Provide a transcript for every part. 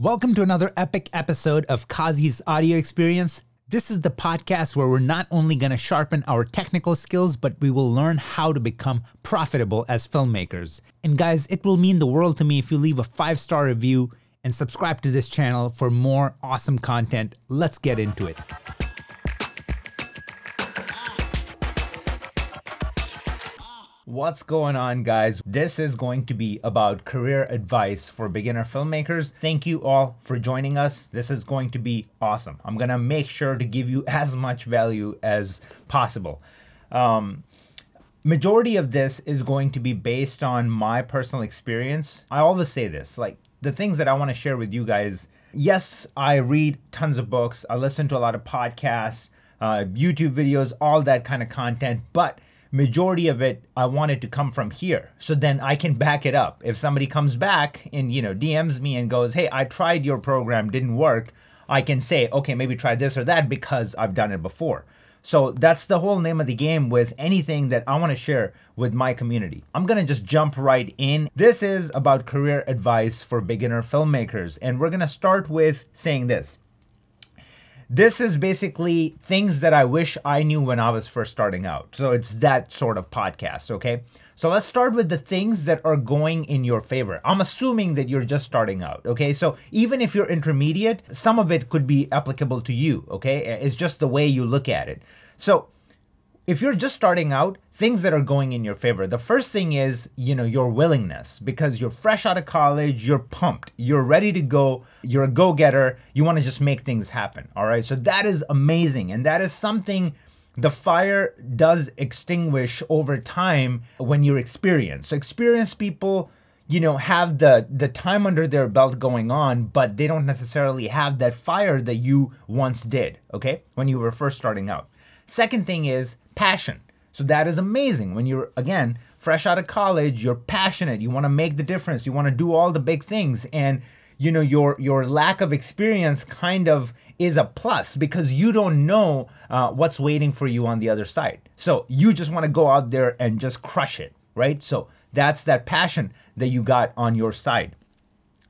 Welcome to another epic episode of Kazi's audio experience. This is the podcast where we're not only going to sharpen our technical skills, but we will learn how to become profitable as filmmakers. And guys, it will mean the world to me if you leave a five star review and subscribe to this channel for more awesome content. Let's get into it. What's going on, guys? This is going to be about career advice for beginner filmmakers. Thank you all for joining us. This is going to be awesome. I'm gonna make sure to give you as much value as possible. Um, majority of this is going to be based on my personal experience. I always say this, like the things that I want to share with you guys. Yes, I read tons of books. I listen to a lot of podcasts, uh, YouTube videos, all that kind of content, but majority of it I want it to come from here. So then I can back it up. If somebody comes back and you know DMs me and goes, "Hey, I tried your program, didn't work." I can say, "Okay, maybe try this or that because I've done it before." So that's the whole name of the game with anything that I want to share with my community. I'm going to just jump right in. This is about career advice for beginner filmmakers and we're going to start with saying this. This is basically things that I wish I knew when I was first starting out. So it's that sort of podcast, okay? So let's start with the things that are going in your favor. I'm assuming that you're just starting out, okay? So even if you're intermediate, some of it could be applicable to you, okay? It's just the way you look at it. So if you're just starting out, things that are going in your favor. The first thing is, you know, your willingness because you're fresh out of college, you're pumped, you're ready to go, you're a go-getter, you want to just make things happen, all right? So that is amazing and that is something the fire does extinguish over time when you're experienced. So experienced people you know have the the time under their belt going on but they don't necessarily have that fire that you once did okay when you were first starting out second thing is passion. So that is amazing. When you're, again, fresh out of college, you're passionate, you want to make the difference, you want to do all the big things. And you know your your lack of experience kind of is a plus because you don't know uh, what's waiting for you on the other side so you just want to go out there and just crush it right so that's that passion that you got on your side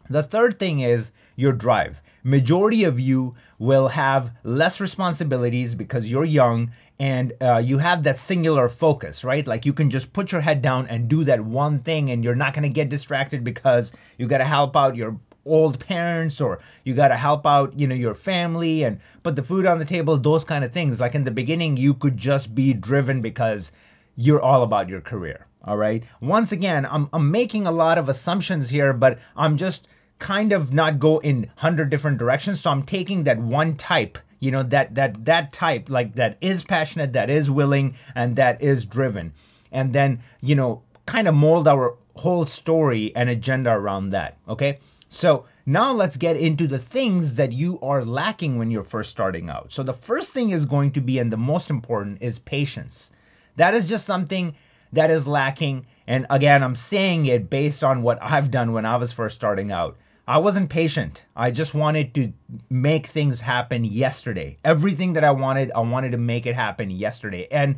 the third thing is your drive majority of you will have less responsibilities because you're young and uh, you have that singular focus, right? Like you can just put your head down and do that one thing, and you're not to get distracted because you got to help out your old parents or you got to help out you know your family and put the food on the table those kind of things. Like in the beginning you could just be driven because you're all about your career all right? Once again i'm, I'm making a lot of assumptions here but i'm just kind of not go in 100 different directions. So i'm taking that one type you know that that that type like that is passionate that is willing and that is driven. And then you know kind of mold our whole story and agenda around that okay? So now let's get into the things that you are lacking when you're first starting out. So the first thing is going to be and the most important is patience. That is just something that is lacking and again i'm saying it based on what i've done when i was first starting out I wasn't patient. I just wanted to make things happen yesterday. Everything that I wanted, I wanted to make it happen yesterday. And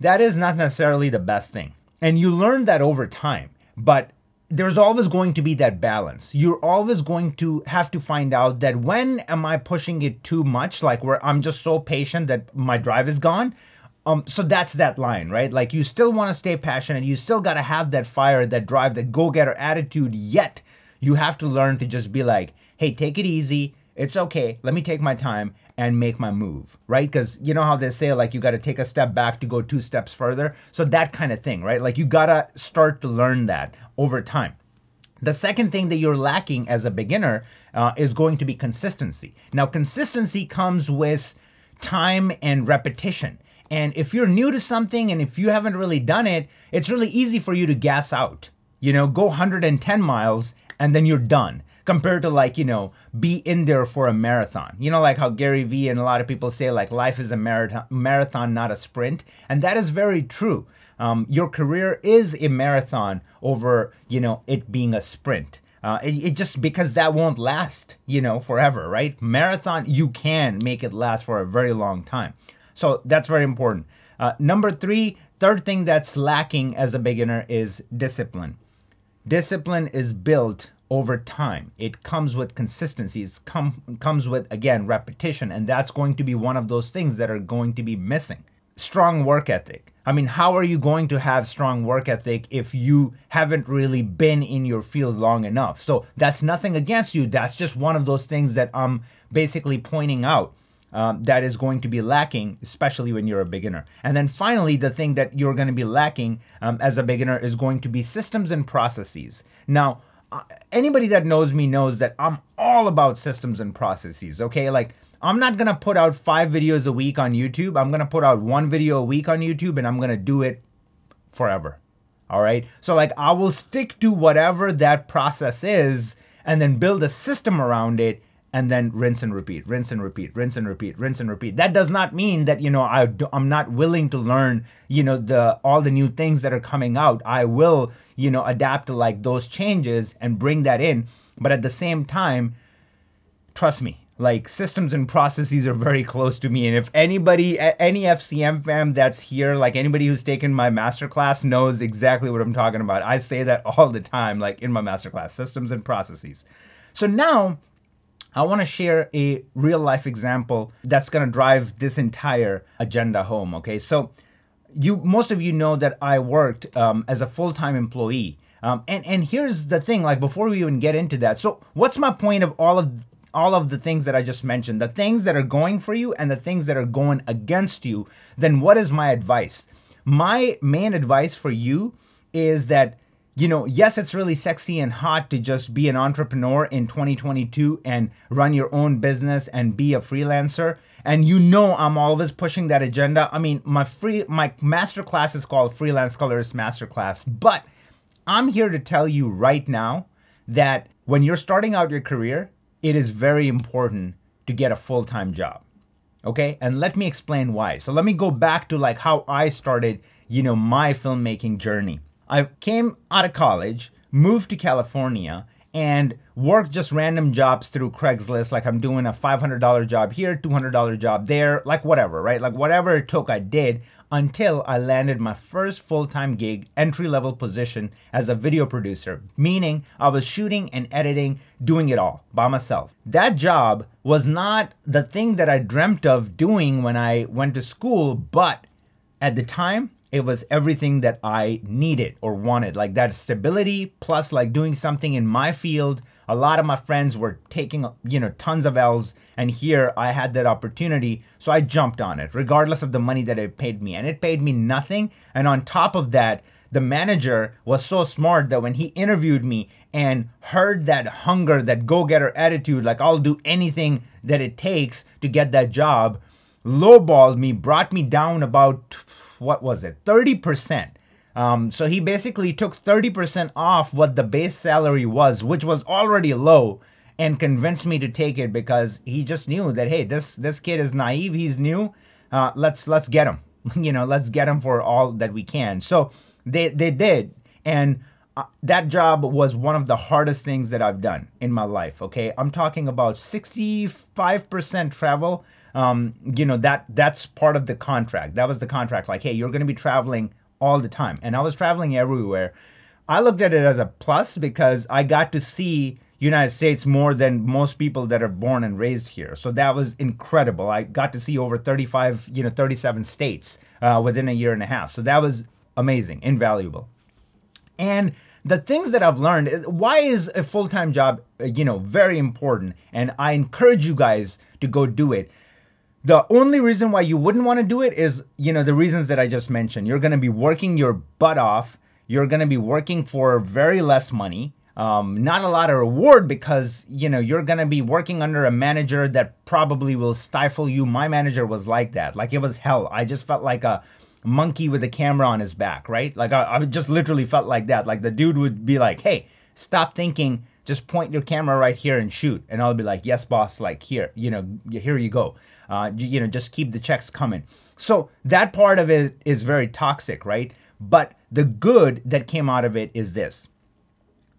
that is not necessarily the best thing. And you learn that over time. But there's always going to be that balance. You're always going to have to find out that when am I pushing it too much, like where I'm just so patient that my drive is gone. Um, so that's that line, right? Like you still want to stay passionate. You still got to have that fire, that drive, that go getter attitude, yet you have to learn to just be like, hey, take it easy. It's okay. Let me take my time and make my move, right? Because you know how they say, like, you got to take a step back to go two steps further. So that kind of thing, right? Like, you got to start to learn that over time. The second thing that you're lacking as a beginner uh, is going to be consistency. Now, consistency comes with time and repetition. And if you're new to something and if you haven't really done it, it's really easy for you to gas out. You know, go 110 miles and then you're done compared to like you know be in there for a marathon. You know like how gary vee and a lot of people say like life is a marathon marathon not a sprint. And that is very true. Um, your career is a marathon over you know it being a sprint. Uh, it, it just because that won't last you know forever right? Marathon you can make it last for a very long time. So that's very important. Uh, number three third thing that's lacking as a beginner is discipline Discipline is built over time. It comes with consistency. It com- comes with, again, repetition. And that's going to be one of those things that are going to be missing. Strong work ethic. I mean, how are you going to have strong work ethic if you haven't really been in your field long enough? So that's nothing against you. That's just one of those things that I'm basically pointing out. Um, that is going to be lacking, especially when you're a beginner. And then finally, the thing that you're going to be lacking um, as a beginner is going to be systems and processes. Now, anybody that knows me knows that I'm all about systems and processes, okay? Like, I'm not gonna put out five videos a week on YouTube. I'm gonna put out one video a week on YouTube and I'm gonna do it forever. All right. So, like, I will stick to whatever that process is and then build a system around it and then rinse and repeat, rinse and repeat, rinse and repeat, rinse and repeat. That does not mean that you know I I'm not willing to learn you know the all the new things that are coming out. I will you know adapt to like those changes and bring that in, but at the same time, trust me, like systems and processes are very close to me and if anybody any fcm fam that's here like anybody who's taken my masterclass knows exactly what i'm talking about i say that all the time like in my masterclass systems and processes so now I want to share a real life example that's going to drive this entire agenda home. Okay, so you most of you know that I worked um, as a full time employee, um, and and here's the thing. Like before we even get into that, so what's my point of all of all of the things that I just mentioned, the things that are going for you and the things that are going against you? Then what is my advice? My main advice for you is that you know, yes, it's really sexy and hot to just be an entrepreneur in 2022 and run your own business and be a freelancer. And you know, I'm always pushing that agenda. I mean, my free my masterclass is called Freelance Colorist Masterclass, but I'm here to tell you right now that when you're starting out your career, it is very important to get a full-time job. Okay? And let me explain why. So let me go back to like how I started, you know, my filmmaking journey. I came out of college, moved to California, and worked just random jobs through Craigslist. Like I'm doing a $500 job here, $200 job there, like whatever, right? Like whatever it took, I did until I landed my first full time gig, entry level position as a video producer, meaning I was shooting and editing, doing it all by myself. That job was not the thing that I dreamt of doing when I went to school, but at the time, it was everything that I needed or wanted. Like that stability plus like doing something in my field. A lot of my friends were taking, you know, tons of L's and here I had that opportunity, so I jumped on it regardless of the money that it paid me. And it paid me nothing, and on top of that, the manager was so smart that when he interviewed me and heard that hunger, that go-getter attitude, like I'll do anything that it takes to get that job, lowballed me, brought me down about what was it, 30%. Um, so he basically took 30% off what the base salary was, which was already low, and convinced me to take it because he just knew that hey, this this kid is naive, he's new. Uh, let's let's get him. you know, let's get him for all that we can. So they they did, and uh, that job was one of the hardest things that I've done in my life. Okay, I'm talking about 65% travel um, you know that that's part of the contract. That was the contract. Like, hey, you're going to be traveling all the time, and I was traveling everywhere. I looked at it as a plus because I got to see United States more than most people that are born and raised here. So that was incredible. I got to see over 35, you know, 37 states uh, within a year and a half. So that was amazing, invaluable. And the things that I've learned, why is a full time job, uh, you know, very important? And I encourage you guys to go do it. The only reason why you wouldn't want to do it is, you know, the reasons that I just mentioned. You're going to be working your butt off. You're going to be working for very less money. Um, not a lot of reward because you know you're gonna be working under a manager that probably will stifle you. My manager was like that, like it was hell. I just felt like a monkey with a camera on his back, right? Like I, I just literally felt like that. Like the dude would be like, "Hey, stop thinking, just point your camera right here and shoot," and I'll be like, "Yes, boss. Like here, you know, here you go." Uh, you know, just keep the checks coming. So that part of it is very toxic, right? But the good that came out of it is this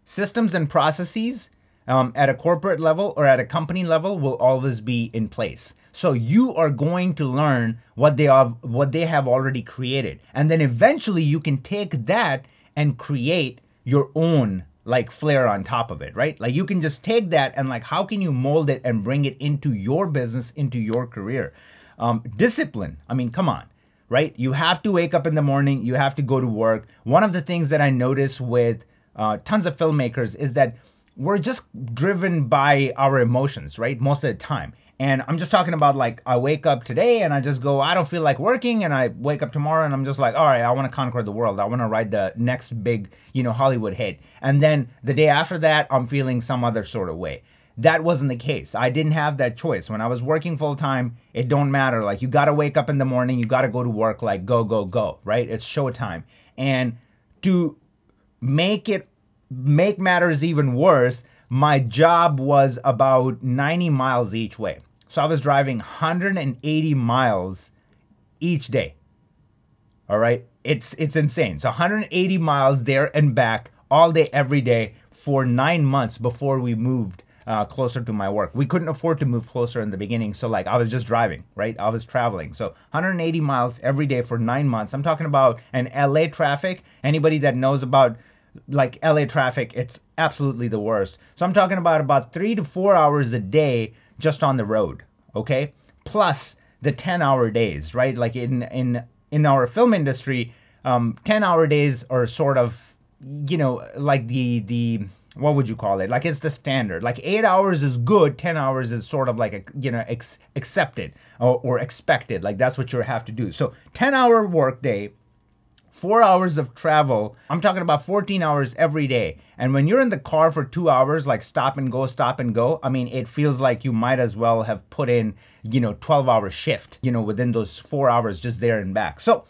systems and processes um, at a corporate level or at a company level will always be in place. So you are going to learn what they have what they have already created. And then eventually you can take that and create your own like flair on top of it, right? Like you can just take that and like how can you mold it and bring it into your business, into your career? Um, discipline. I mean, come on, right? You have to wake up in the morning. You have to go to work. One of the things that I notice with uh, tons of filmmakers is that we're just driven by our emotions, right? Most of the time. And I'm just talking about like I wake up today and I just go, I don't feel like working, and I wake up tomorrow and I'm just like, all right, I want to conquer the world. I want to write the next big, you know, Hollywood hit. And then the day after that, I'm feeling some other sort of way. That wasn't the case. I didn't have that choice. When I was working full time, it don't matter. Like you gotta wake up in the morning, you gotta go to work, like go, go, go, right? It's showtime. And to make it make matters even worse, my job was about 90 miles each way. So I was driving 180 miles each day. All right? It's it's insane. So 180 miles there and back all day every day for 9 months before we moved uh, closer to my work. We couldn't afford to move closer in the beginning, so like I was just driving, right? I was traveling. So 180 miles every day for 9 months. I'm talking about an LA traffic. Anybody that knows about like LA traffic, it's absolutely the worst. So I'm talking about about 3 to 4 hours a day just on the road, okay? Plus the 10 hour days, right? Like in in in our film industry, um, 10 hour days are sort of you know like the the what would you call it like it's the standard like eight hours is good 10 hours is sort of like a you know ex- accepted or, or expected like that's what you have to do so 10 hour work day four hours of travel. I'm talking about 14 hours every day. And when you're in the car for two hours, like stop and go, stop and go, I mean, it feels like you might as well have put in, you know, 12 hour shift, you know, within those four hours just there and back. So,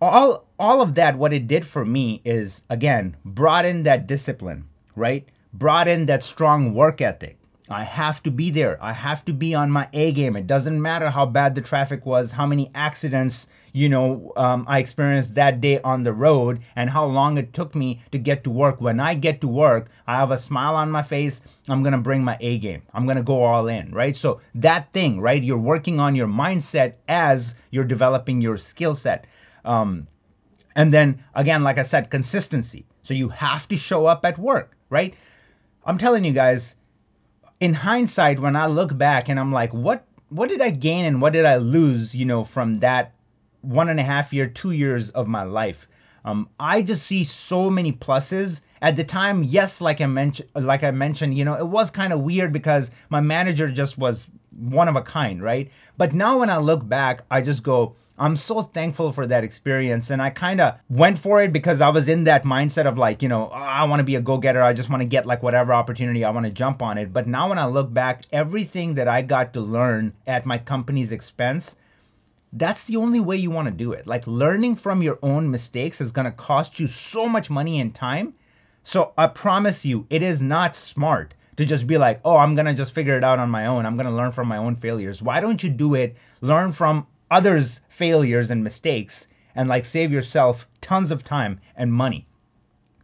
all all of that what it did for me is again brought in that discipline right brought in that strong work ethic I have to be there. I have to be on my A game. It doesn't matter how bad the traffic was, how many accidents, you know, um, I experienced that day on the road, and how long it took me to get to work. When I get to work, I have a smile on my face. I'm to bring my A game. I'm to go all in, right? So that thing, right? You're working on your mindset as you're developing your skill set. Um, and then again, like I said, consistency. So you have to show up at work, right? I'm telling you guys, in hindsight, when I look back and I'm like, what what did I gain and what did I lose, you know, from that one and a half year, two years of my life? Um, I just see so many pluses. At the time, yes, like I mentioned, like I mentioned, you know, it was kind of weird because my manager just was one of a kind, right? But now when I look back, I just go, I'm so thankful for that experience. And I kind of went for it because I was in that mindset of like, you know, oh, I want to be a go getter. I just want to get like whatever opportunity I want to jump on it. But now when I look back, everything that I got to learn at my company's expense, that's the only way you want to do it. Like learning from your own mistakes is going to cost you so much money and time. So I promise you, it is not smart to just be like, oh, I'm going to just figure it out on my own. I'm going to learn from my own failures. Why don't you do it? Learn from others' failures and mistakes and like save yourself tons of time and money.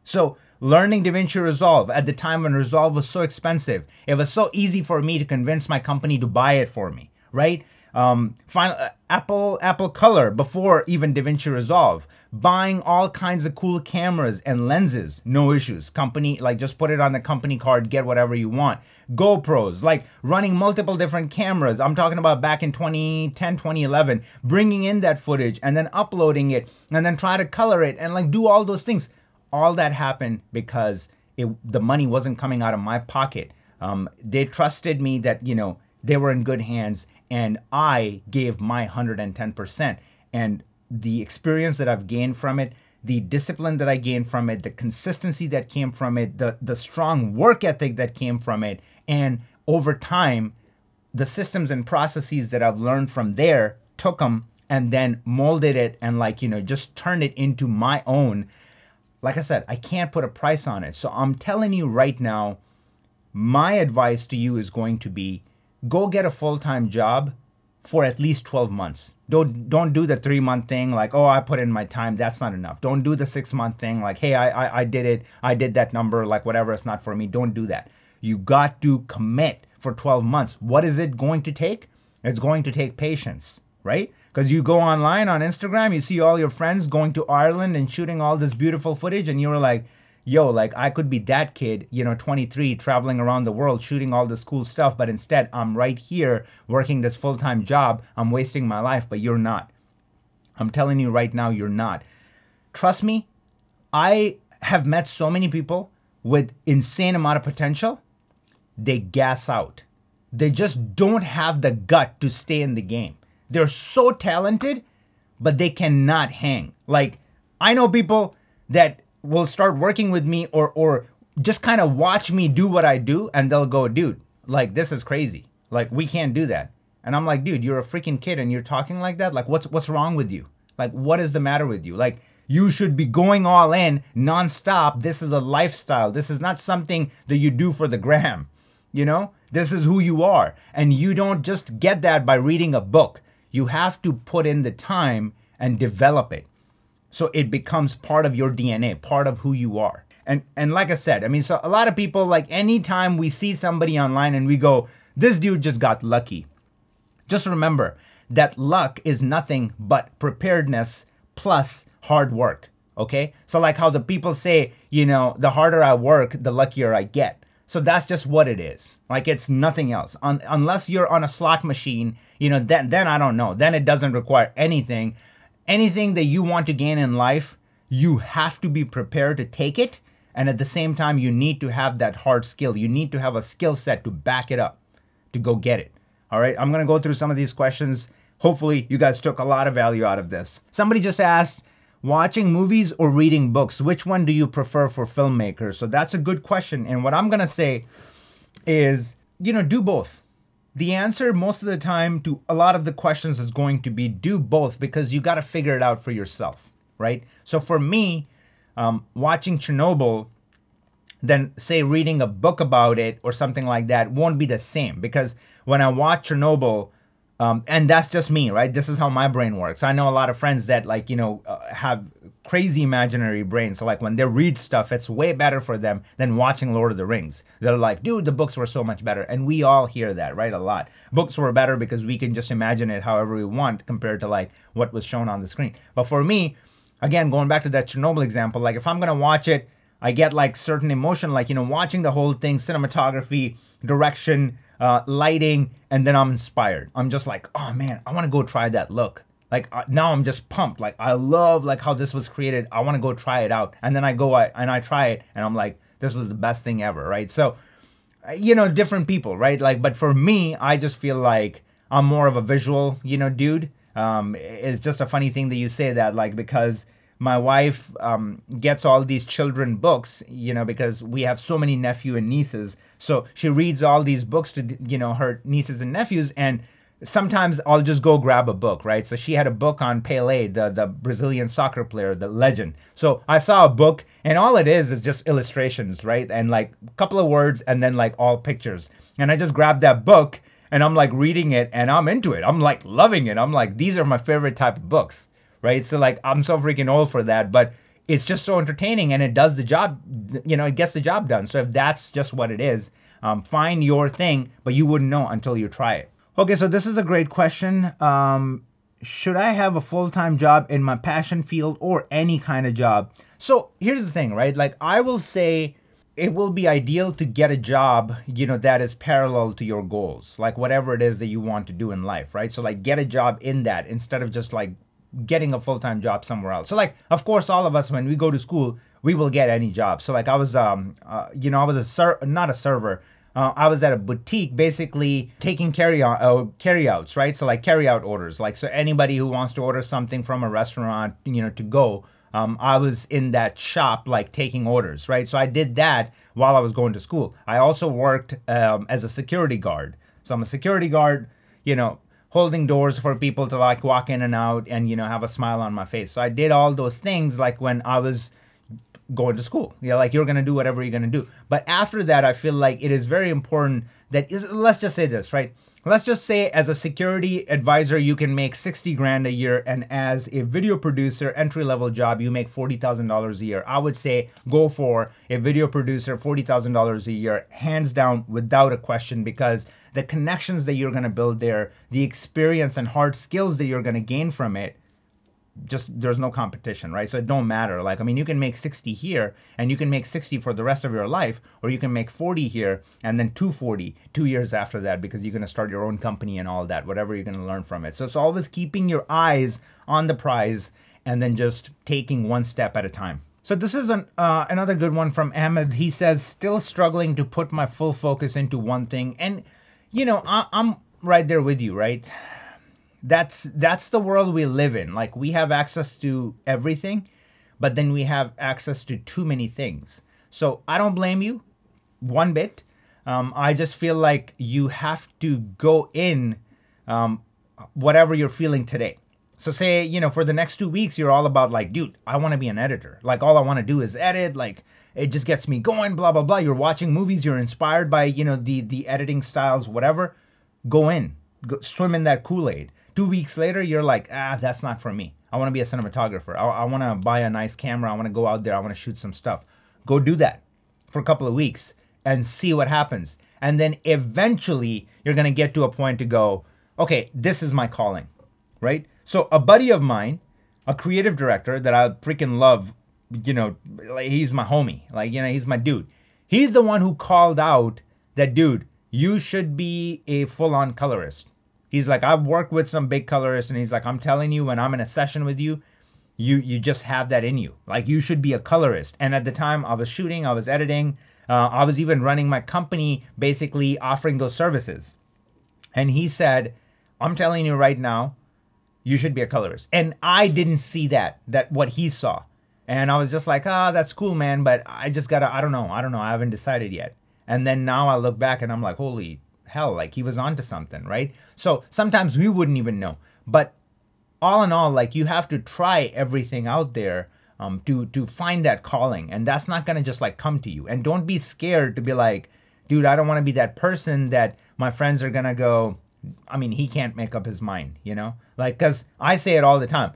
So, learning DaVinci Resolve at the time when Resolve was so expensive, it was so easy for me to convince my company to buy it for me, right? Um, final, uh, Apple Apple Color before even DaVinci Resolve buying all kinds of cool cameras and lenses, no issues. Company, like just put it on the company card, get whatever you want. GoPros, like running multiple different cameras. I'm talking about back in 2010, 2011, bringing in that footage and then uploading it and then try to color it and like do all those things. All that happened because it, the money wasn't coming out of my pocket. Um, they trusted me that, you know, they were in good hands and I gave my 110%. And the experience that I've gained from it, the discipline that I gained from it, the consistency that came from it, the the strong work ethic that came from it, and over time, the systems and processes that I've learned from there took them and then molded it and like you know just turned it into my own. Like I said, I can't put a price on it. So I'm telling you right now, my advice to you is going to be go get a full-time job for at least 12 months. Don't don't do the three month thing like oh I put in my time that's not enough. Don't do the six month thing like hey I, I I did it I did that number like whatever it's not for me. Don't do that. You got to commit for 12 months. What is it going to take? It's going to take patience, right? Because you go online on Instagram, you see all your friends going to Ireland and shooting all this beautiful footage, and you're like, yo, like I could be that kid, you know, 23, traveling around the world, shooting all this cool stuff, but instead I'm right here working this full time job. I'm wasting my life, but you're not. I'm telling you right now, you're not. Trust me, I have met so many people with insane amount of potential. They gas out. They just don't have the gut to stay in the game. They're so talented, but they cannot hang. Like I know people that will start working with me or or just kind of watch me do what I do and they'll go, dude, like this is crazy. Like we can't do that. And I'm like, dude, you're a freaking kid and you're talking like that? Like what's what's wrong with you? Like what is the matter with you? Like you should be going all in nonstop. This is a lifestyle. This is not something that you do for the gram. You know? This is who you are. And you don't just get that by reading a book. You have to put in the time and develop it so it becomes part of your DNA, part of who you are. And and like I said, I mean, so a lot of people like anytime we see somebody online and we go, this dude just got lucky. Just remember that luck is nothing but preparedness plus hard work. Okay? So like how the people say, you know, the harder I work, the luckier I get. So that's just what it is. Like it's nothing else. Un- unless you're on a slot machine, you know, then then I don't know. Then it doesn't require anything anything that you want to gain in life, you have to be prepared to take it. And at the same time, you need to have that hard skill. You need to have a skill set to back it up to go get it. All right, I'm gonna go through some of these questions. Hopefully, you guys took a lot of value out of this. Somebody just asked, watching movies or reading books, which one do you prefer for filmmakers? So that's a good question. And what I'm gonna say is, you know, do both the answer most of the time to a lot of the questions is going to be do both because you got to figure it out for yourself, right? So for me, um, watching Chernobyl, then say reading a book about it or something like that won't be the same because when I watch Chernobyl, um, and that's just me, right? This is how my brain works. I know a lot of friends that like you know uh, have crazy imaginary brains. So like when they read stuff, it's way better for them than watching Lord of the Rings. They're like, dude, the books were so much better, and we all hear that, right? A lot. Books were better because we can just imagine it however we want compared to like what was shown on the screen. But for me, again, going back to that Chernobyl example, like if I'm gonna watch it, I get like certain emotion, like you know, watching the whole thing, cinematography, direction uh, lighting, and then I'm inspired. I'm just like, oh man, I want to go try that look. Like uh, now I'm just pumped. Like I love like how this was created. I want to go try it out. And then I go I, and I try it, and I'm like, this was the best thing ever, right? So, you know, different people, right? Like, but for me, I just feel like I'm more of a visual, you know, dude. Um, it's just a funny thing that you say that, like, because my wife um, gets all these children books, you know, because we have so many nephew and nieces. So she reads all these books to, you know, her nieces and nephews. And sometimes I'll just go grab a book, right? So she had a book on Pele, the, the Brazilian soccer player, the legend. So I saw a book, and all it is is just illustrations, right? And like a couple of words, and then like all pictures. And I just grabbed that book, and I'm like reading it, and I'm into it. I'm like loving it. I'm like, these are my favorite type of books right? So like I'm so freaking old for that, but it's just so entertaining and it does the job. You know, it gets the job done. So if that's just what it is, um, find your thing, but you wouldn't know until you try it. Okay, so this is a great question. Um, should I have a full time job in my passion field or any kind of job? So here's the thing, right? Like I will say it will be ideal to get a job, you know, that is parallel to your goals, like whatever it is that you want to do in life, right? So like get a job in that instead of just like getting a full-time job somewhere else. So like of course all of us when we go to school, we will get any job. So like I was um uh, you know, I was a ser- not a server. Uh, I was at a boutique basically taking carry out uh, carry outs, right? So like carry out orders. Like so anybody who wants to order something from a restaurant, you know, to go, um, I was in that shop like taking orders, right? So I did that while I was going to school. I also worked um, as a security guard. So I'm a security guard, you know, holding doors for people to like walk in and out and you know have a smile on my face so i did all those things like when i was going to school. Yeah like you're gonna do whatever you're gonna do. But after that i feel like it is very important that is let's just say this right? Let's just say as a security advisor you can make 60 grand a year and as a video producer entry level job you make $40000 a year. I would say go for a video producer $40000 a year hands down without a question because the connections that you're to build there, the experience and hard skills that you're to gain from it, just there's no competition, right? So it don't matter. Like I mean, you can make 60 here and you can make 60 for the rest of your life, or you can make 40 here and then 240 two years after that because you're gonna start your own company and all that, whatever you're gonna learn from it. So it's always keeping your eyes on the prize and then just taking one step at a time. So this is an, uh, another good one from Ahmed. He says, still struggling to put my full focus into one thing, and you know I, I'm right there with you, right? That's that's the world we live in. Like we have access to everything but then we have access to too many things. So i don't blame you one bit. Um, i just feel like you have to go in um, whatever you're feeling today. So say you know for the next two weeks you're all about like dude i want to be an editor. Like all i want to do is edit. Like it just gets me going blah blah blah. You're watching movies. You're inspired by you know the the editing styles whatever. Go in. Go, swim in that kool-aid Two weeks later, you're like, ah, that's not for me. I want to be a cinematographer. I, I want to buy a nice camera. I want to go out there. I want to shoot some stuff. Go do that for a couple of weeks and see what happens. And then eventually, you're going to get to a point to go, okay, this is my calling, right? So, a buddy of mine, a creative director that I freaking love, you know, like he's my homie, like, you know, he's my dude. He's the one who called out that, dude, you should be a full on colorist. He's like, I've worked with some big colorists, and he's like, I'm telling you, when I'm in a session with you, you you just have that in you. Like you should be a colorist. And at the time, I was shooting, I was editing, uh, I was even running my company, basically offering those services. And he said, I'm telling you right now, you should be a colorist. And I didn't see that, that what he saw. And I was just like, ah, oh, that's cool, man. But I just gotta, I don't know, I don't know, I haven't decided yet. And then now I look back and I'm like, holy hell, like he was onto something, right? So sometimes we wouldn't even know. But all in all, like you have to try everything out there um, to to find that calling, and that's not gonna just like come to you. And don't be scared to be like, dude, I don't want to be that person that my friends are gonna go. I mean, he can't make up his mind, you know? Like, cause I say it all the time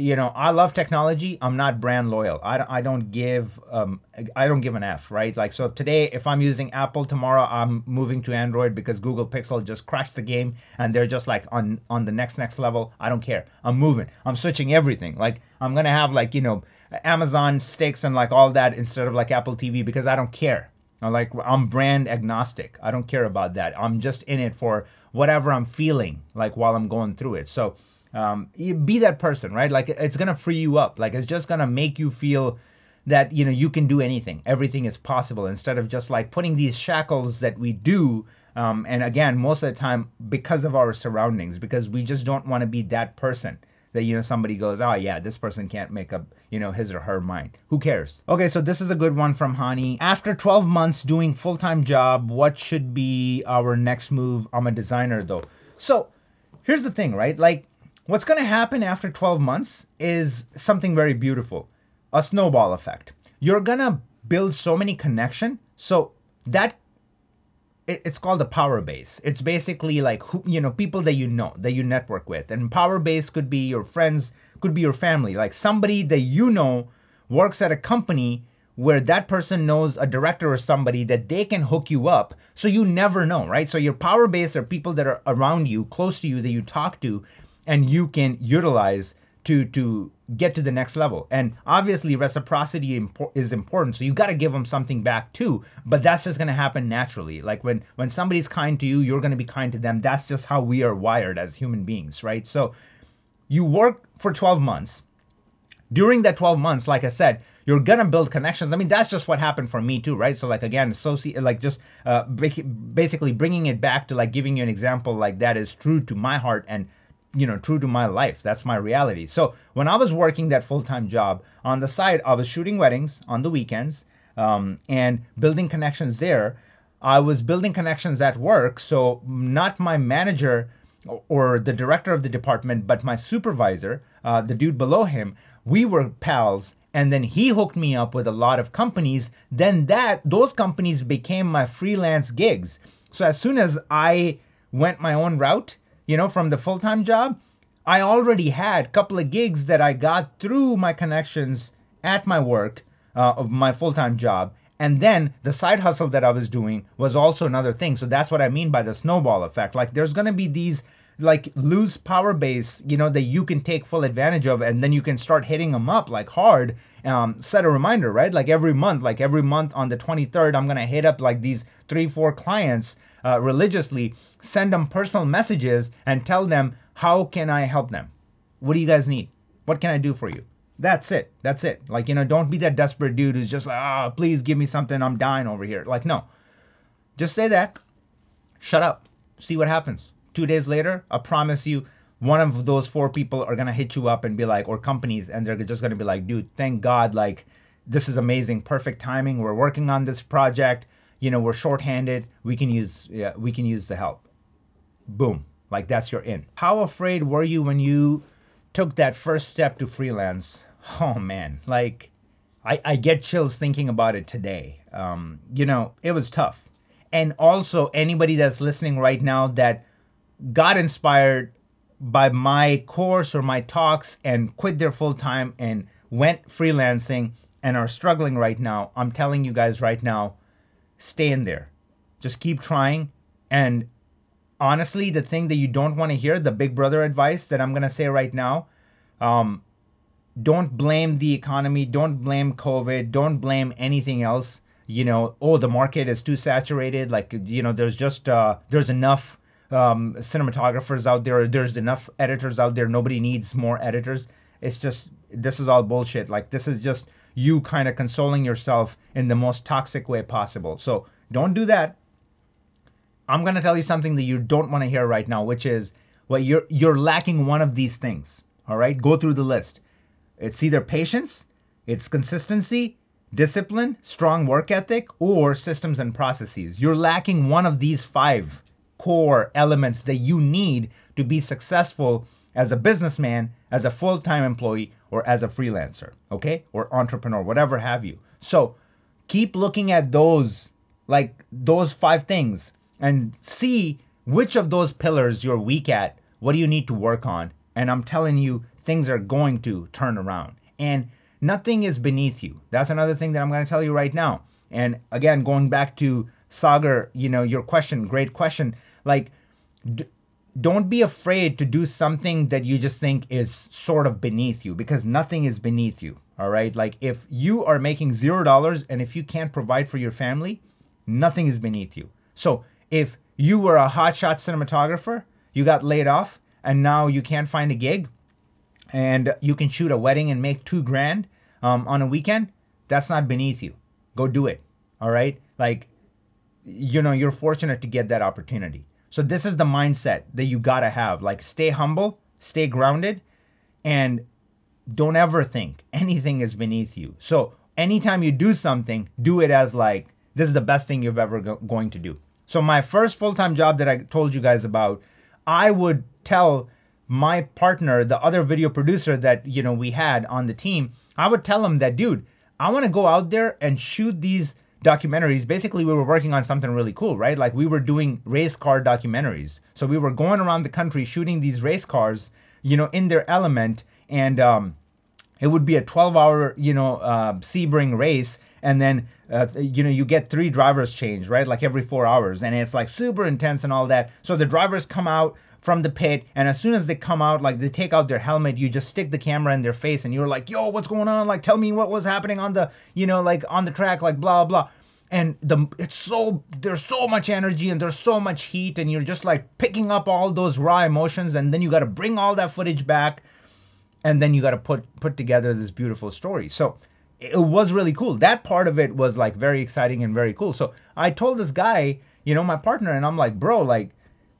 you know i love technology. I'm not brand loyal. I, I don't give um, i don't give an f right? Like so today if i'm using apple tomorrow i'm moving to android because google pixel just crashed the game and they're just like on on the next next level. I don't care. I'm moving. I'm switching everything. Like i'm gonna have like you know amazon sticks and like all that instead of like apple tv because i don't care. I'm like i'm brand agnostic. I don't care about that. I'm just in it for whatever i'm feeling like while i'm going through it. So um, be that person right? Like it's gonna free you up. Like it's just gonna make you feel that you know you can do anything. Everything is possible. Instead of just like putting these shackles that we do um, and again most of the time because of our surroundings because we just don't want to be that person that you know somebody goes oh yeah this person can't make up you know his or her mind. Who cares? Okay so this is a good one from hani. After 12 months doing full-time job what should be our next move? I'm a designer though. So here's the thing right? Like What's going to happen after 12 months is something very beautiful a snowball effect. You're going to build so many connection. So that it's called a power base. It's basically like who, you know people that you know that you network with, and power base could be your friends, could be your family, like somebody that you know works at a company where that person knows a director or somebody that they can hook you up so you never know right so your power base are people that are around you close to you that you talk to and you can utilize to to get to the next level. And obviously, reciprocity is important. So you got to give them something back too. But that's just going to happen naturally. Like when when somebody's kind to you, you're going to be kind to them. That's just how we are wired as human beings, right? So you work for 12 months. During that 12 months, like I said, you're gonna build connections. I mean, that's just what happened for me too, right? So like again, associate, like just uh, basically bringing it back to like giving you an example like that is true to my heart and you know true to my life. That's my reality. So when i was working that full-time job on the side i was shooting weddings on the weekends um, and building connections there. I was building connections at work so not my manager or the director of the department but my supervisor uh, the dude below him we were pals and then he hooked me up with a lot of companies. Then that those companies became my freelance gigs. So as soon as i went my own route you know, from the full time job, I already had a couple of gigs that I got through my connections at my work uh, of my full time job. And then the side hustle that I was doing was also another thing. So that's what I mean by the snowball effect. Like there's going to be these like loose power base, you know, that you can take full advantage of, and then you can start hitting them up like hard. Um, set a reminder, right? Like every month, like every month on the 23rd, I'm gonna hit up like these three, four clients uh, religiously, send them personal messages, and tell them how can I help them. What do you guys need? What can I do for you? That's it. That's it. Like, you know, don't be that desperate dude who's just like, oh, please give me something. I'm dying over here. Like, no. Just say that. Shut up. See what happens. Two days later, I promise you, one of those four people are gonna hit you up and be like, or companies, and they're just gonna be like, dude, thank God, like, this is amazing, perfect timing. We're working on this project. You know, we're shorthanded. We can use, yeah, we can use the help. Boom. Like that's your in. How afraid were you when you took that first step to freelance? Oh man, like I, I get chills thinking about it today. Um, you know, it was tough. And also, anybody that's listening right now that got inspired by my course or my talks and quit their full time and went freelancing and are struggling right now, I'm telling you guys right now, stay in there. Just keep trying. And honestly, the thing that you don't want to hear, the big brother advice that I'm going to say right now, um, don't blame the economy, don't blame COVID, don't blame anything else. You know, oh, the market is too saturated. Like, you know, there's just, uh, there's enough um, cinematographers out there, there's enough editors out there. Nobody needs more editors. It's just, this is all bullshit. Like, this is just you kind of consoling yourself in the most toxic way possible. So don't do that. I'm gonna tell you something that you don't want to hear right now, which is well, you're you're lacking one of these things. All right, go through the list. It's either patience, it's consistency, discipline, strong work ethic, or systems and processes. You're lacking one of these five core elements that you need to be successful as a businessman, as a full time employee, or as a freelancer, okay? Or entrepreneur, whatever have you. So keep looking at those, like those five things and see which of those pillars you're weak at. What do you need to work on? And I'm telling you, things are going to turn around. And nothing is beneath you. That's another thing that I'm going to tell you right now. And again, going back to Sagar, you know, your question, great question. Like, d- don't be afraid to do something that you just think is sort of beneath you because nothing is beneath you. All right. Like, if you are making zero dollars and if you can't provide for your family, nothing is beneath you. So if you were a hotshot cinematographer, you got laid off, and now you can't find a gig, and you can shoot a wedding and make two grand um, on a weekend, that's not beneath you. Go do it. All right. Like, you know, you're fortunate to get that opportunity. So, this is the mindset that you got to have. Like, stay humble, stay grounded, and don't ever think anything is beneath you. So, anytime you do something, do it as like, this is the best thing you've ever go- going to do. So my first full-time job that I told you guys about, I would tell my partner, the other video producer that, you know, we had on the team, I would tell him that, dude, I want to go out there and shoot these documentaries. Basically, we were working on something really cool, right? Like we were doing race car documentaries. So we were going around the country shooting these race cars, you know, in their element and um it would be a 12 hour, you know, uh, Sebring race and then uh, you know you get three drivers change right? Like every four hours. And it's like super intense and all that. So the drivers come out from the pit and as soon as they come out like they take out their helmet you just stick the camera in their face and you're like yo what's going on? Like tell me what was happening on the you know like on the track like blah blah. And the it's so there's so much energy and there's so much heat and you're just like picking up all those raw emotions and then you got to bring all that footage back and then you got to put put together this beautiful story. So it was really cool. That part of it was like very exciting and very cool. So I told this guy, you know, my partner, and I'm like, bro, like,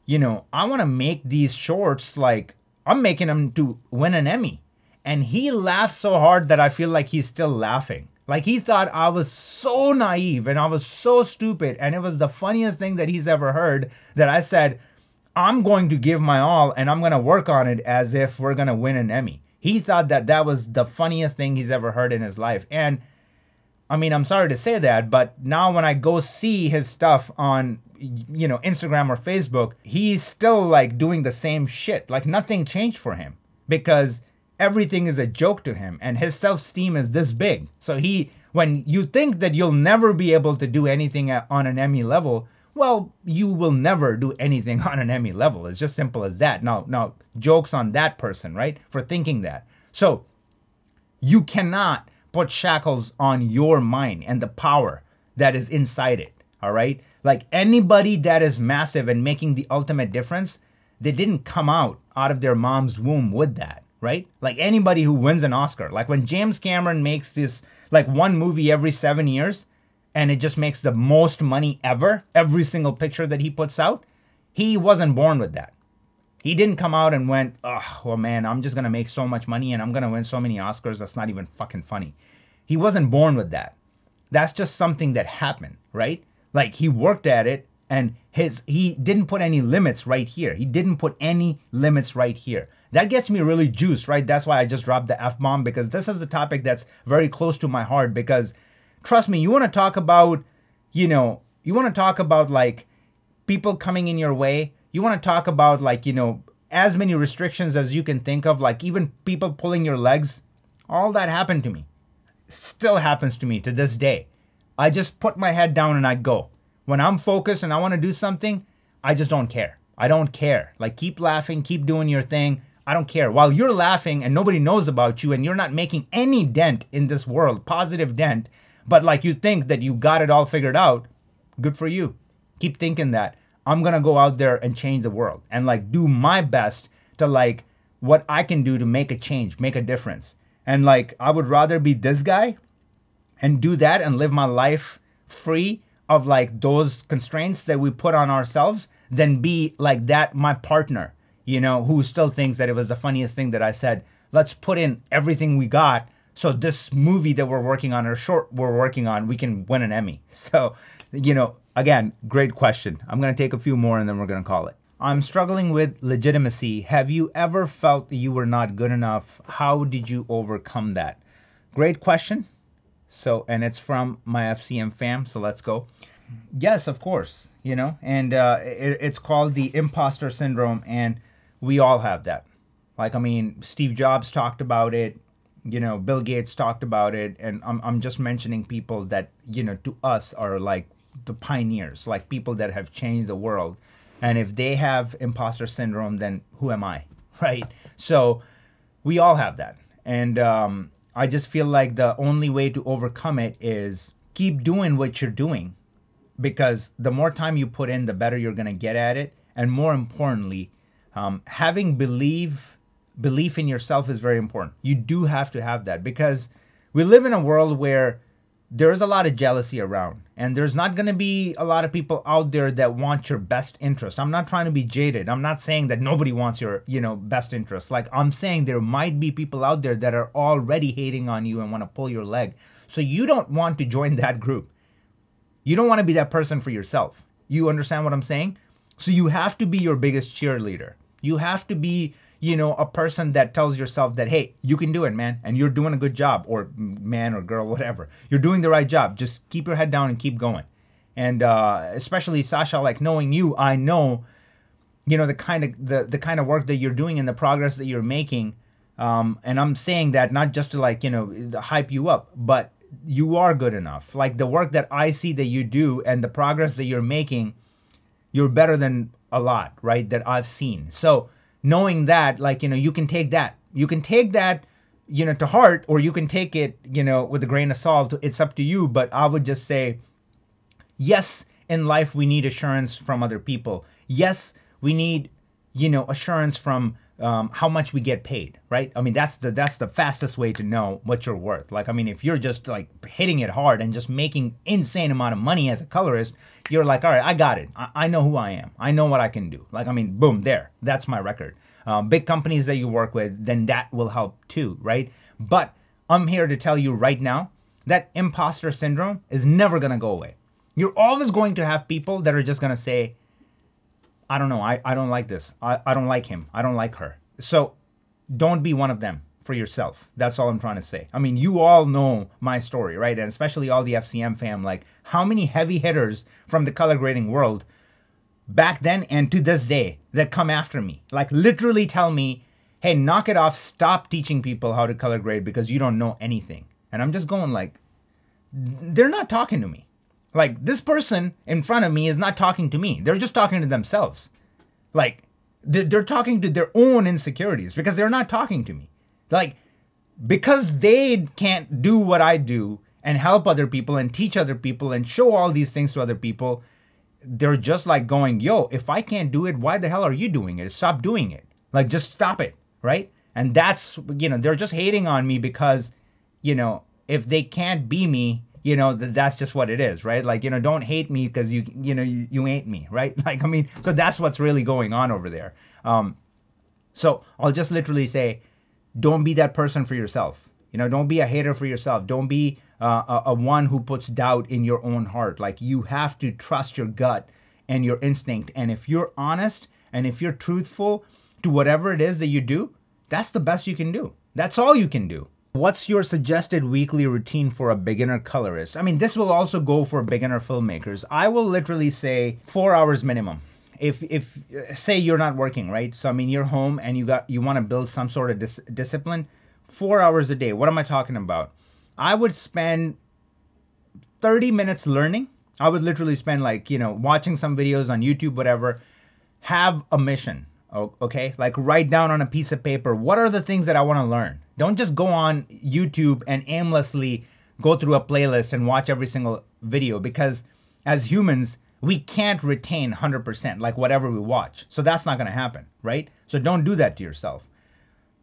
you know, I want to make these shorts like I'm making them to win an Emmy. And he laughed so hard that I feel like he's still laughing. Like he thought I was so naive and I was so stupid. And it was the funniest thing that he's ever heard that I said, I'm going to give my all and I'm going to work on it as if we're going to win an Emmy. He thought that that was the funniest thing he's ever heard in his life. And I mean, I'm sorry to say that, but now when I go see his stuff on you know, Instagram or Facebook, he's still like doing the same shit. Like nothing changed for him because everything is a joke to him and his self-esteem is this big. So he when you think that you'll never be able to do anything on an Emmy level, well, you will never do anything on an Emmy level. It's just simple as that. Now, now jokes on that person, right? For thinking that. So you cannot put shackles on your mind and the power that is inside it. All right. Like anybody that is massive and making the ultimate difference, they didn't come out out of their mom's womb with that, right? Like anybody who wins an Oscar, like when James Cameron makes this like one movie every seven years and it just makes the most money ever, every single picture that he puts out, he wasn't born with that. He didn't come out and went, oh, well, man, I'm just gonna make so much money and I'm gonna win so many Oscars. That's not even fucking funny. He wasn't born with that. That's just something that happened, right? Like he worked at it and his he didn't put any limits right here. He didn't put any limits right here. That gets me really juiced, right? That's why I just dropped the F bomb because this is a topic that's very close to my heart because trust me, you want to talk about, you know, you want to talk about like people coming in your way. You want to talk about like, you know, as many restrictions as you can think of, like even people pulling your legs. All that happened to me. Still happens to me to this day. I just put my head down and I go. When I'm focused and I want to do something, I just don't care. I don't care. Like keep laughing, keep doing your thing. I don't care. While you're laughing and nobody knows about you and you're not making any dent in this world, positive dent, but like you think that you got it all figured out, good for you. Keep thinking that. I'm going to go out there and change the world and like do my best to like what I can do to make a change, make a difference. And like I would rather be this guy and do that and live my life free of like those constraints that we put on ourselves than be like that my partner, you know, who still thinks that it was the funniest thing that I said. Let's put in everything we got so this movie that we're working on or short we're working on, we can win an Emmy. So, you know, again, great question. I'm going to take a few more and then we're going to call it. I'm struggling with legitimacy. Have you ever felt you were not good enough? How did you overcome that? Great question. So, and it's from my FCM fam. So let's go. Yes, of course. You know, and uh, it, it's called the imposter syndrome, and we all have that. Like, I mean, Steve Jobs talked about it. You know, Bill Gates talked about it, and I'm I'm just mentioning people that you know to us are like the pioneers, like people that have changed the world. And if they have imposter syndrome, then who am I, right? So we all have that, and um, I just feel like the only way to overcome it is keep doing what you're doing because the more time you put in, the better you're going to get at it. And more importantly, um, having believe belief in yourself is very important. You do have to have that because we live in a world where there's a lot of jealousy around and there's not going to be a lot of people out there that want your best interest. I'm not trying to be jaded. I'm not saying that nobody wants your you know best interest. Like i'm saying there might be people out there that are already hating on you and want to pull your leg. So you don't want to join that group. You don't want to be that person for yourself. You understand what i'm saying? So you have to be your biggest cheerleader. You have to be you know, a person that tells yourself that, hey, you can do it, man, and you're doing a good job, or man or girl, whatever. You're doing the right job. Just keep your head down and keep going. And uh, especially Sasha, like knowing you, I know, you know, the kind of the the kind of work that you're doing and the progress that you're making. Um, and I'm saying that not just to like you know hype you up, but you are good enough. Like the work that I see that you do and the progress that you're making, you're better than a lot, right? That I've seen. So knowing that like you know you can take that you can take that you know to heart or you can take it you know with a grain of salt it's up to you but i would just say yes in life we need assurance from other people yes we need you know assurance from um, how much we get paid, right? I mean, that's the that's the fastest way to know what you're worth. Like, I mean, if you're just like hitting it hard and just making insane amount of money as a colorist, you're like, all right, I got it. I, I know who I am. I know what I can do. Like, I mean, boom, there. That's my record. Um, big companies that you work with, then that will help too, right? But I'm here to tell you right now that imposter syndrome is never gonna go away. You're always going to have people that are just gonna say, I don't know. I, I don't like this. I, I don't like him. I don't like her. So don't be one of them for yourself. That's all I'm trying to say. I mean, you all know my story, right? And especially all the FCM fam, like how many heavy hitters from the color grading world back then and to this day that come after me. Like literally tell me, hey, knock it off, stop teaching people how to color grade because you don't know anything. And I'm just going like, they're not talking to me. Like this person in front of me is not talking to me. They're just talking to themselves. Like they're talking to their own insecurities because they're not talking to me. Like because they can't do what I do and help other people and teach other people and show all these things to other people, they're just like going, "Yo, if I can't do it, why the hell are you doing it? Stop doing it. Like just stop it." Right? And that's, you know, they're just hating on me because, you know, if they can't be me, you know th- that's just what it is right like you know don't hate me because you you know you, you ain't me right like i mean so that's what's really going on over there um so i'll just literally say don't be that person for yourself you know don't be a hater for yourself don't be uh, a, a one who puts doubt in your own heart like you have to trust your gut and your instinct and if you're honest and if you're truthful to whatever it is that you do that's the best you can do that's all you can do What's your suggested weekly routine for a beginner colorist? I mean, this will also go for beginner filmmakers. I will literally say four hours minimum. If, if say you're not working, right? So I mean, you're home and you got you want to build some sort of dis- discipline. Four hours a day. What am I talking about? I would spend 30 minutes learning. I would literally spend like you know watching some videos on YouTube, whatever. Have a mission okay like write down on a piece of paper what are the things that i want to learn don't just go on youtube and aimlessly go through a playlist and watch every single video because as humans we can't retain 100% like whatever we watch so that's not going to happen right so don't do that to yourself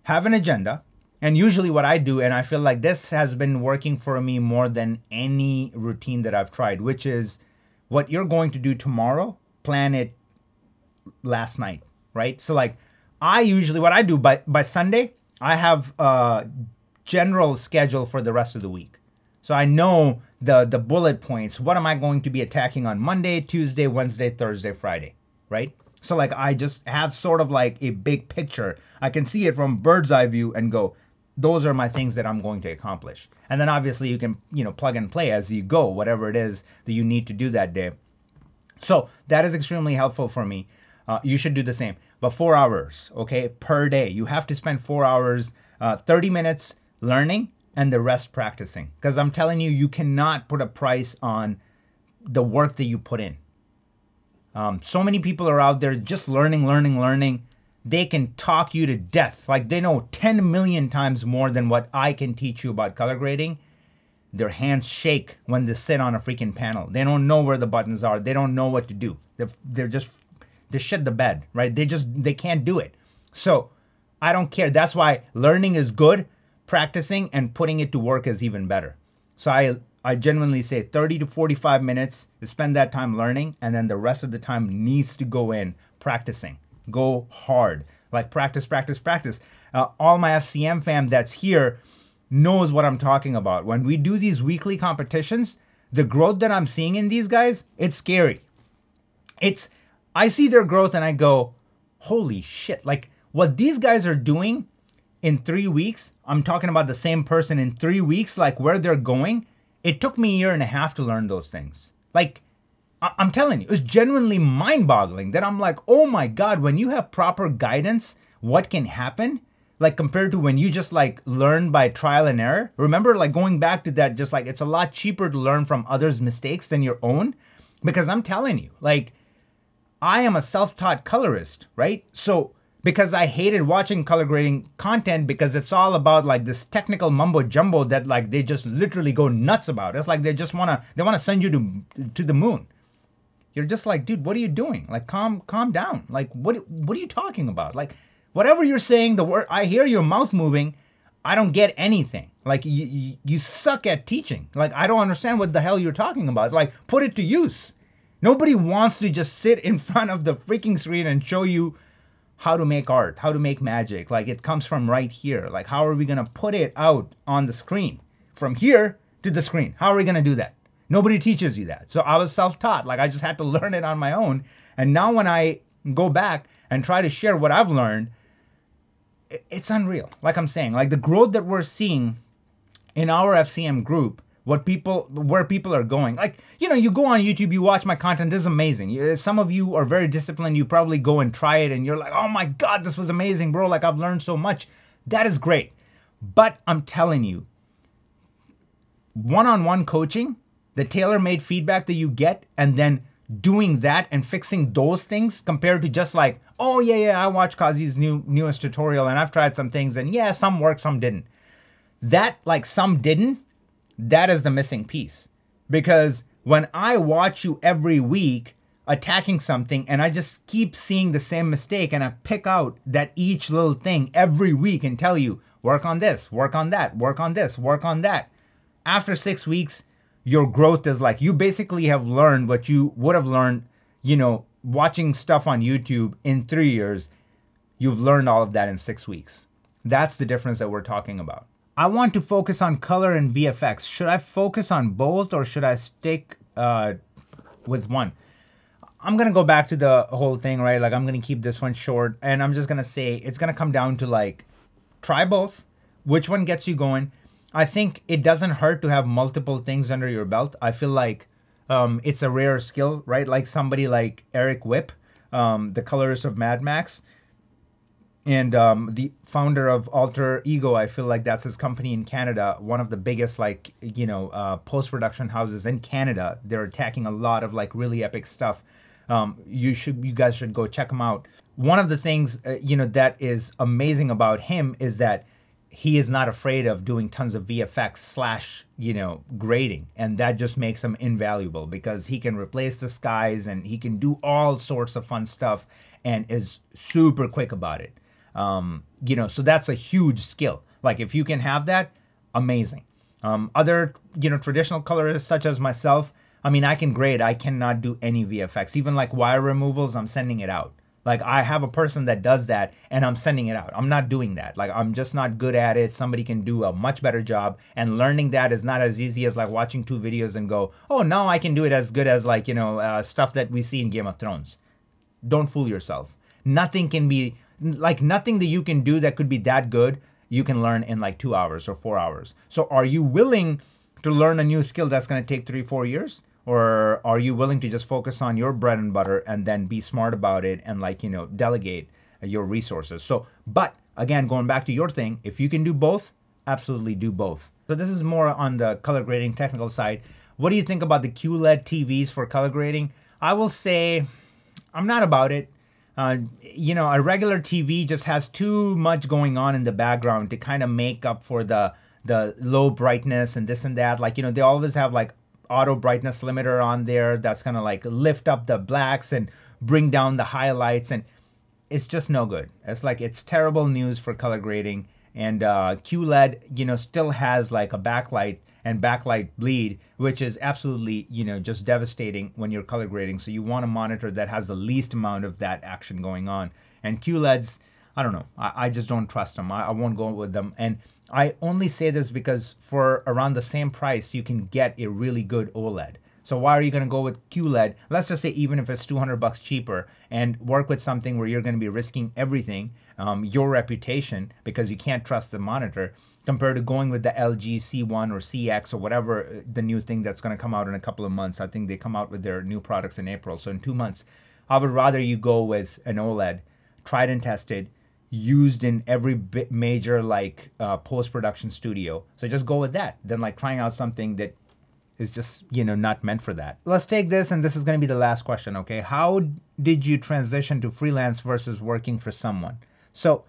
have an agenda and usually what i do and i feel like this has been working for me more than any routine that i've tried which is what you're going to do tomorrow plan it last night right? So like I usually what I do by by Sunday, I have a general schedule for the rest of the week. So I know the the bullet points. What am I going to be attacking on Monday, Tuesday, Wednesday, Thursday, Friday, right? So like I just have sort of like a big picture. I can see it from bird's eye view and go, those are my things that I'm going to accomplish. And then obviously you can, you know, plug and play as you go, whatever it is that you need to do that day. So that is extremely helpful for me. Uh, you should do the same but four hours, okay, per day. You have to spend four hours, uh, 30 minutes learning and the rest practicing. Because I'm telling you, you cannot put a price on the work that you put in. Um, so many people are out there just learning, learning, learning. They can talk you to death. Like they know 10 million times more than what I can teach you about color grading. Their hands shake when they sit on a freaking panel. They don't know where the buttons are. They don't know what to do. They're, they're just they shit the bed, right? They just they can't do it. So I don't care. That's why learning is good, practicing and putting it to work is even better. So I I genuinely say 30 to 45 minutes to spend that time learning, and then the rest of the time needs to go in practicing. Go hard, like practice, practice, practice. Uh, all my FCM fam that's here knows what I'm talking about. When we do these weekly competitions, the growth that I'm seeing in these guys, it's scary. It's I see their growth and I go, holy shit. Like what these guys are doing in three weeks, I'm talking about the same person in three weeks, like where they're going. It took me a year and a half to learn those things. Like, I- I'm telling you, it's genuinely mind boggling that I'm like, oh my God, when you have proper guidance, what can happen? Like, compared to when you just like learn by trial and error. Remember, like, going back to that, just like it's a lot cheaper to learn from others' mistakes than your own. Because I'm telling you, like, I am a self taught colorist, right? So, because I hated watching color grading content because it's all about like this technical mumbo jumbo that like they just literally go nuts about. It's like they just wanna they wanna send you to to the moon. You're just like, dude, what are you doing? Like, calm calm down. Like, what what are you talking about? Like, whatever you're saying, the word I hear your mouth moving. I don't get anything. Like you, you, you suck at teaching. Like I don't understand what the hell you're talking about. Like put it to use. Nobody wants to just sit in front of the freaking screen and show you how to make art, how to make magic. Like it comes from right here. Like, how are we going to put it out on the screen? From here to the screen. How are we going to do that? Nobody teaches you that. So I was self taught. Like, I just had to learn it on my own. And now when I go back and try to share what I've learned, it's unreal. Like I'm saying, like the growth that we're seeing in our FCM group what people where people are going. Like you know you go on youtube you watch my content this is amazing. Uh, some of you are very disciplined you probably go and try it and you're like oh my god this was amazing bro like i've learned so much. That is great. But i'm telling you one-on-one coaching the tailor made feedback that you get, and then doing that and fixing those things compared to just like, oh yeah, yeah, I watched Kazi's new newest tutorial and I've tried some things and yeah, some worked, some didn't. That like some didn't, that is the missing piece. Because when I watch you every week attacking something and I just keep seeing the same mistake and I pick out that each little thing every week and tell you, work on this, work on that, work on this, work on that. After six weeks, your growth is like you basically have learned what you would have learned, you know, watching stuff on YouTube in three years. You've learned all of that in six weeks. That's the difference that we're talking about. I want to focus on color and VFX. Should I focus on both or should I stick uh, with one? I'm gonna go back to the whole thing, right? Like I'm gonna keep this one short, and I'm just gonna say it's gonna come down to like try both. Which one gets you going? I think it doesn't hurt to have multiple things under your belt. I feel like um, it's a rare skill, right? Like somebody like Eric Whipp, um, the colorist of Mad Max, and um, the founder of Alter Ego. I feel like that's his company in Canada, one of the biggest like you know uh, post production houses in Canada. They're attacking a lot of like really epic stuff. Um, you should you guys should go check him out. One of the things uh, you know that is amazing about him is that he is not afraid of doing tons of VFX slash, you know, grading. And that just makes him invaluable because he can replace the skies and he can do all sorts of fun stuff and is super quick about it. Um, you know, so that's a huge skill. Like if you can have that, amazing. Um, other, you know, traditional colorists such as myself, I mean, I can grade, I cannot do any VFX. Even like wire removals, I'm sending it out. Like I have a person that does that and I'm sending it out. I'm not doing that. Like I'm just not good at it. Somebody can do a much better job and learning that is not as easy as like watching two videos and go, "Oh, now I can do it as good as like, you know, uh, stuff that we see in Game of Thrones." Don't fool yourself. Nothing can be like nothing that you can do that could be that good, you can learn in like 2 hours or 4 hours. So are you willing to learn a new skill that's going to take 3 4 years? or are you willing to just focus on your bread and butter and then be smart about it and like you know delegate your resources? So but again going back to your thing if you can do both absolutely do both. So this is more on the color grading technical side. What do you think about the qled tvs for color grading? I will say i'm not about it uh, you know a regular tv just has too much going on in the background to kind of make up for the the low brightness and this and that. Like you know they always have like auto brightness limiter on there that's gonna like lift up the blacks and bring down the highlights and it's just no good. It's like it's terrible news for color grading and uh, qled you know still has like a backlight and backlight bleed which is absolutely you know just devastating when you're color grading so you want a monitor that has the least amount of that action going on and qleds I don't know. I, I just don't trust them. I, I won't go with them. And I only say this because for around the same price, you can get a really good OLED. So why are you going to go with QLED? Let's just say even if it's 200 bucks cheaper and work with something where you're going to be risking everything, um, your reputation because you can't trust the monitor compared to going with the LG C1 or CX or whatever uh, the new thing that's going to come out in a couple of months. I think they come out with their new products in April. So in 2 months, I would rather you go with an OLED, tried and tested, used in every major like uh, post production studio. So just go with that. Then like trying out something that is just you know not meant for that. Let's take this, and this is going to be the last question. Okay, how did you transition to freelance versus working for someone? So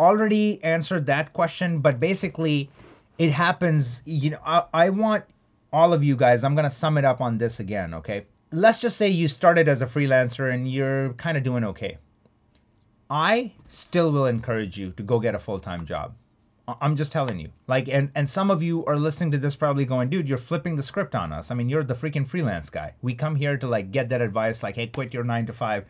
already answered that question, but basically it happens. You know, I, I want all of you guys. I'm going to sum it up on this again. Okay. Let's just say you started as a freelancer and you're kind of doing okay I still will encourage you to go get a full time job. I'm just telling you. Like, and and some of you are listening to this probably going, dude, you're flipping the script on us. I mean, you're the freaking freelance guy. We come here to like get that advice, like, hey, quit your nine to five,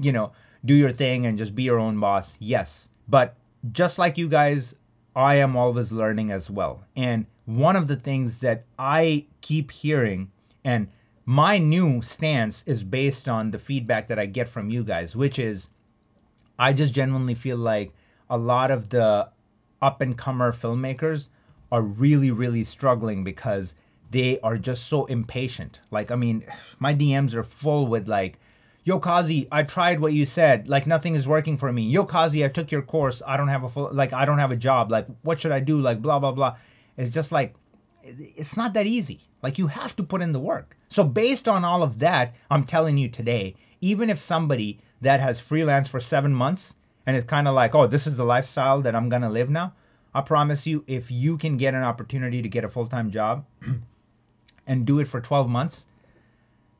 you know, do your thing and just be your own boss. Yes, but just like you guys, I am always learning as well. And one of the things that I keep hearing, and my new stance is based on the feedback that I get from you guys, which is I just genuinely feel like a lot of the up and comer filmmakers are really, really struggling because they are just so impatient. Like, I mean, my DMs are full with like, Yo Kazi, I tried what you said. Like nothing is working for me. Yo Kazi, I took your course. I don't have a full like I don't have a job. Like what should I do? Like blah blah blah. It's just like it's not that easy. Like you have to put in the work. So based on all of that, I'm telling you today, even if somebody that has freelance for 7 months and is kind of like, "Oh, this is the lifestyle that I'm going to live now." I promise you if you can get an opportunity to get a full-time job and do it for 12 months,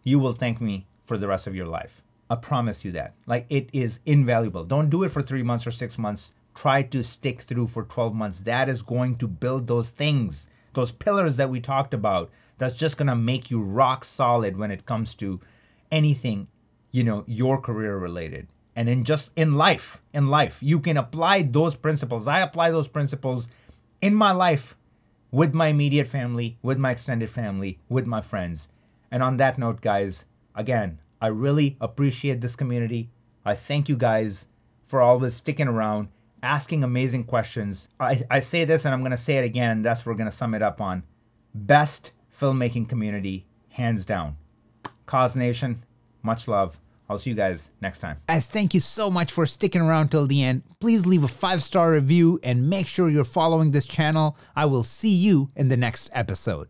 you will thank me for the rest of your life. I promise you that. Like it is invaluable. Don't do it for 3 months or 6 months. Try to stick through for 12 months. That is going to build those things, those pillars that we talked about. That's just going to make you rock solid when it comes to anything, you know, your career related. And in just in life, in life, you can apply those principles. I apply those principles in my life with my immediate family, with my extended family, with my friends. And on that note, guys, again, I really appreciate this community. I thank you guys for always sticking around, asking amazing questions. I, I say this and I'm going to say it again, and that's what we're going to sum it up on. Best filmmaking community, hands down. Kazi Nation, much love. I'll see you guys next time. As thank you so much for sticking around till the end. Please leave a five star review and make sure you're following this channel. I will see you in the next episode.